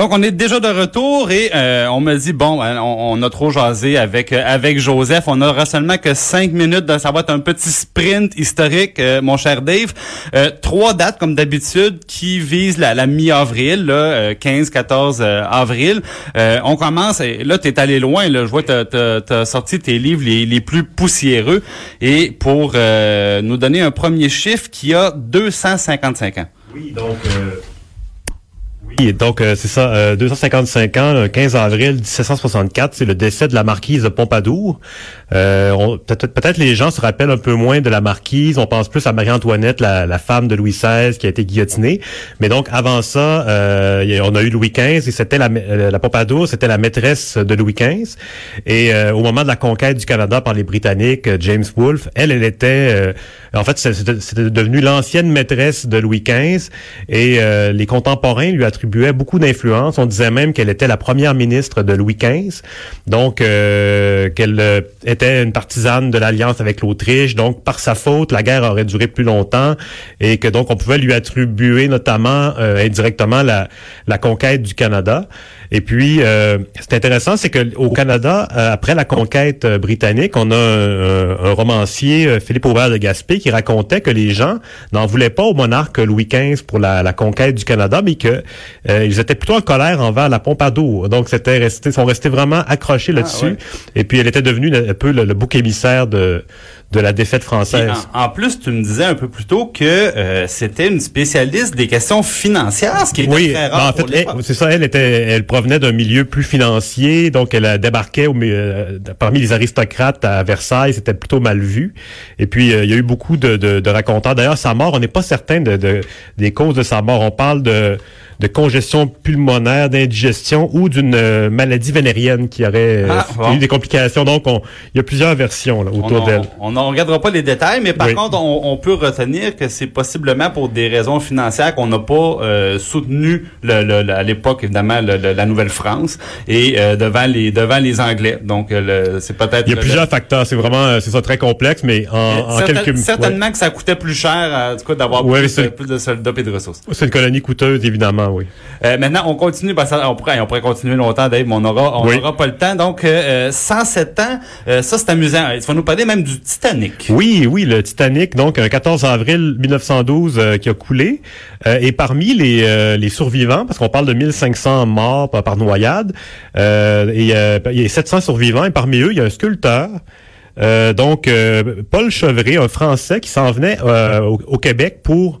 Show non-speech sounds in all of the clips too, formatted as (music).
Donc, on est déjà de retour et euh, on me dit, bon, hein, on, a trop jasé avec euh, avec Joseph. On n'aura seulement que cinq minutes. De, ça va être un petit sprint historique, euh, mon cher Dave. trois dates, comme d'habitude, qui visent la, mi-avril, là, 15-14 avril. on commence, et là, tu allé loin. Là, je vois que tu as, sorti tes livres les, les plus poussiéreux. Et pour nous donner un premier chiffre qui a 255 ans. Oui, donc... Donc euh, c'est ça, 255 euh, ans, le 15 avril 1764, c'est le décès de la marquise de Pompadour. Euh, peut-être les gens se rappellent un peu moins de la marquise, on pense plus à Marie-Antoinette, la, femme de Louis XVI qui a été guillotinée. Mais donc avant ça, on a eu Louis XV et c'était la, la Pompadour, c'était la maîtresse de Louis XV. Et au moment de la conquête du Canada par les Britanniques, James Wolfe, elle, elle était, en fait, c'était devenu l'ancienne maîtresse de Louis XV et les contemporains lui attribuaient attribuait beaucoup d'influence. On disait même qu'elle était la première ministre de Louis XV, donc euh, qu'elle euh, était une partisane de l'alliance avec l'Autriche. Donc, par sa faute, la guerre aurait duré plus longtemps et que donc on pouvait lui attribuer notamment euh, indirectement la, la conquête du Canada. Et puis, euh, c'est intéressant, c'est que au Canada, après la conquête britannique, on a un, romancier, Philippe Aubert de Gaspé, qui racontait que les gens n'en voulaient pas au monarque Louis XV pour la, la conquête du Canada, mais que euh, ils étaient plutôt en colère envers la Pompadour. Donc, c'était resté, sont restés vraiment accrochés ah, là-dessus. Et puis, elle était devenue un peu le, bouc émissaire de de la défaite française. En, plus, tu me disais un peu plus tôt que euh, c'était une spécialiste des questions financières, ce qui était oui, très rare. Ben, en fait, c'est ça. Elle était, elle provenait d'un milieu plus financier, donc elle débarquait au, euh, parmi les aristocrates à Versailles. C'était plutôt mal vu. Et puis, il y a eu beaucoup de, de, de racontants. D'ailleurs, sa mort, on n'est pas certain de, de, des causes de sa mort. On parle de de congestion pulmonaire, d'indigestion ou d'une euh, maladie vénérienne qui aurait euh, ah, eu des complications. Donc, il y a plusieurs versions là, autour d'elle. On ne regardera pas les détails, mais par contre, on, peut retenir que c'est possiblement pour des raisons financières qu'on n'a pas euh, soutenu le, à l'époque, évidemment, la Nouvelle-France et devant les devant les Anglais. Donc, c'est peut-être... Il y a plusieurs facteurs. C'est vraiment, c'est ça, très complexe, mais en, en quelques... Certainement que ça coûtait plus cher, du coup, d'avoir plus, plus, de soldats et de ressources. C'est une colonie coûteuse, évidemment oui. Euh, maintenant, on continue, parce pourrait, on pourrait continuer longtemps, Dave, mais on aura, on aura pas le temps. Donc, euh, 107 ans, euh, ça c'est amusant. Tu vas nous parler même du Titanic. Oui, oui, le Titanic, donc un 14 avril 1912 euh, qui a coulé. et parmi les, les survivants, parce qu'on parle de 1500 morts par, par noyade, et il y a 700 survivants, et parmi eux, il y a un sculpteur euh, donc, euh, Paul Chevret, un Français qui s'en venait euh, au, Québec pour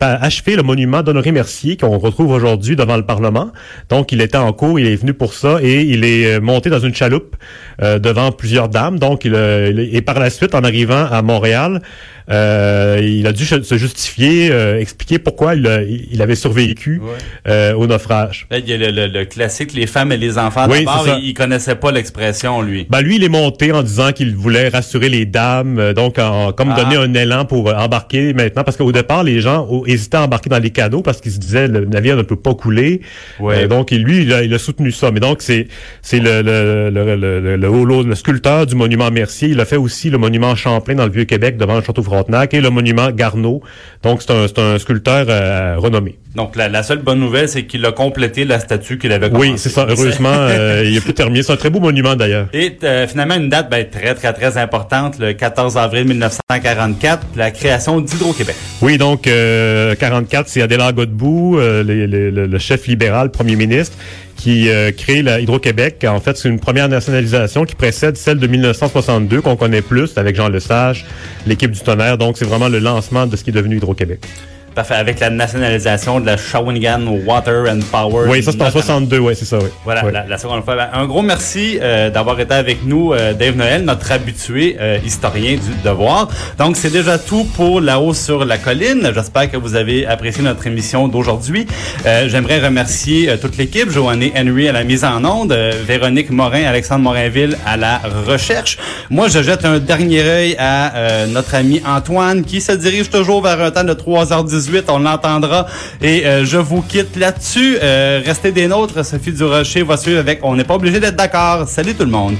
achever le monument d'Honoré Mercier qu'on retrouve aujourd'hui devant le Parlement. Donc, il était en cours, il est venu pour ça et il est monté dans une chaloupe devant plusieurs dames. Donc, il, et par la suite, en arrivant à Montréal, euh, il a dû se justifier, euh, expliquer pourquoi il, il avait survécu euh, au naufrage. il y a le, classique, les femmes et les enfants. Oui, D'abord, il, connaissait pas l'expression, lui. Ben, lui, il est monté en disant qu'il voulait rassurer les dames, donc en, comme ah. donner un élan pour embarquer maintenant, parce qu'au départ, les gens hésitaient à embarquer dans les canaux parce qu'ils se disaient le navire ne peut pas couler. donc, lui, il a, il a, soutenu ça. Mais donc, c'est c'est le le, le, le, le, le, sculpteur du monument Mercier. Il a fait aussi le monument Champlain dans le Vieux-Québec devant le château et le monument Garneau. Donc, c'est un, sculpteur euh, renommé. Donc, la, seule bonne nouvelle, c'est qu'il a complété la statue qu'il avait commencé. Oui, c'est ça. Heureusement, (laughs) euh, il a pu terminer. C'est un très beau monument, d'ailleurs. Et euh, finalement, une date ben, très, très, très importante, le 14 avril 1944, la création d'Hydro-Québec. Oui, donc, 44, c'est Adélard Godbout, le chef libéral, premier ministre, qui euh, crée la Hydro-Québec. En fait, c'est une première nationalisation qui précède celle de 1962 qu'on connaît plus avec Jean Lesage, l'équipe du tonnerre. Donc, c'est vraiment le lancement de ce qui est devenu Hydro-Québec. Parfait. Avec la nationalisation de la Shawinigan Water and Power. Oui, ça c'est en 62, oui, c'est ça, oui. Voilà, La, seconde fois. Ben, un gros merci euh, d'avoir été avec nous, euh, Dave Noël, notre habitué euh, historien du devoir. Donc, c'est déjà tout pour La Hausse sur la colline. J'espère que vous avez apprécié notre émission d'aujourd'hui. J'aimerais remercier toute l'équipe, Joanne Henry à la mise en onde, Véronique Morin, Alexandre Morinville à la recherche. Moi, je jette un dernier œil à notre ami Antoine qui se dirige toujours vers un temps de 3h18 on l'entendra. Et euh, je vous quitte là-dessus. Euh, restez des nôtres. Sophie Durocher va suivre avec On n'est pas obligé d'être d'accord. Salut tout le monde.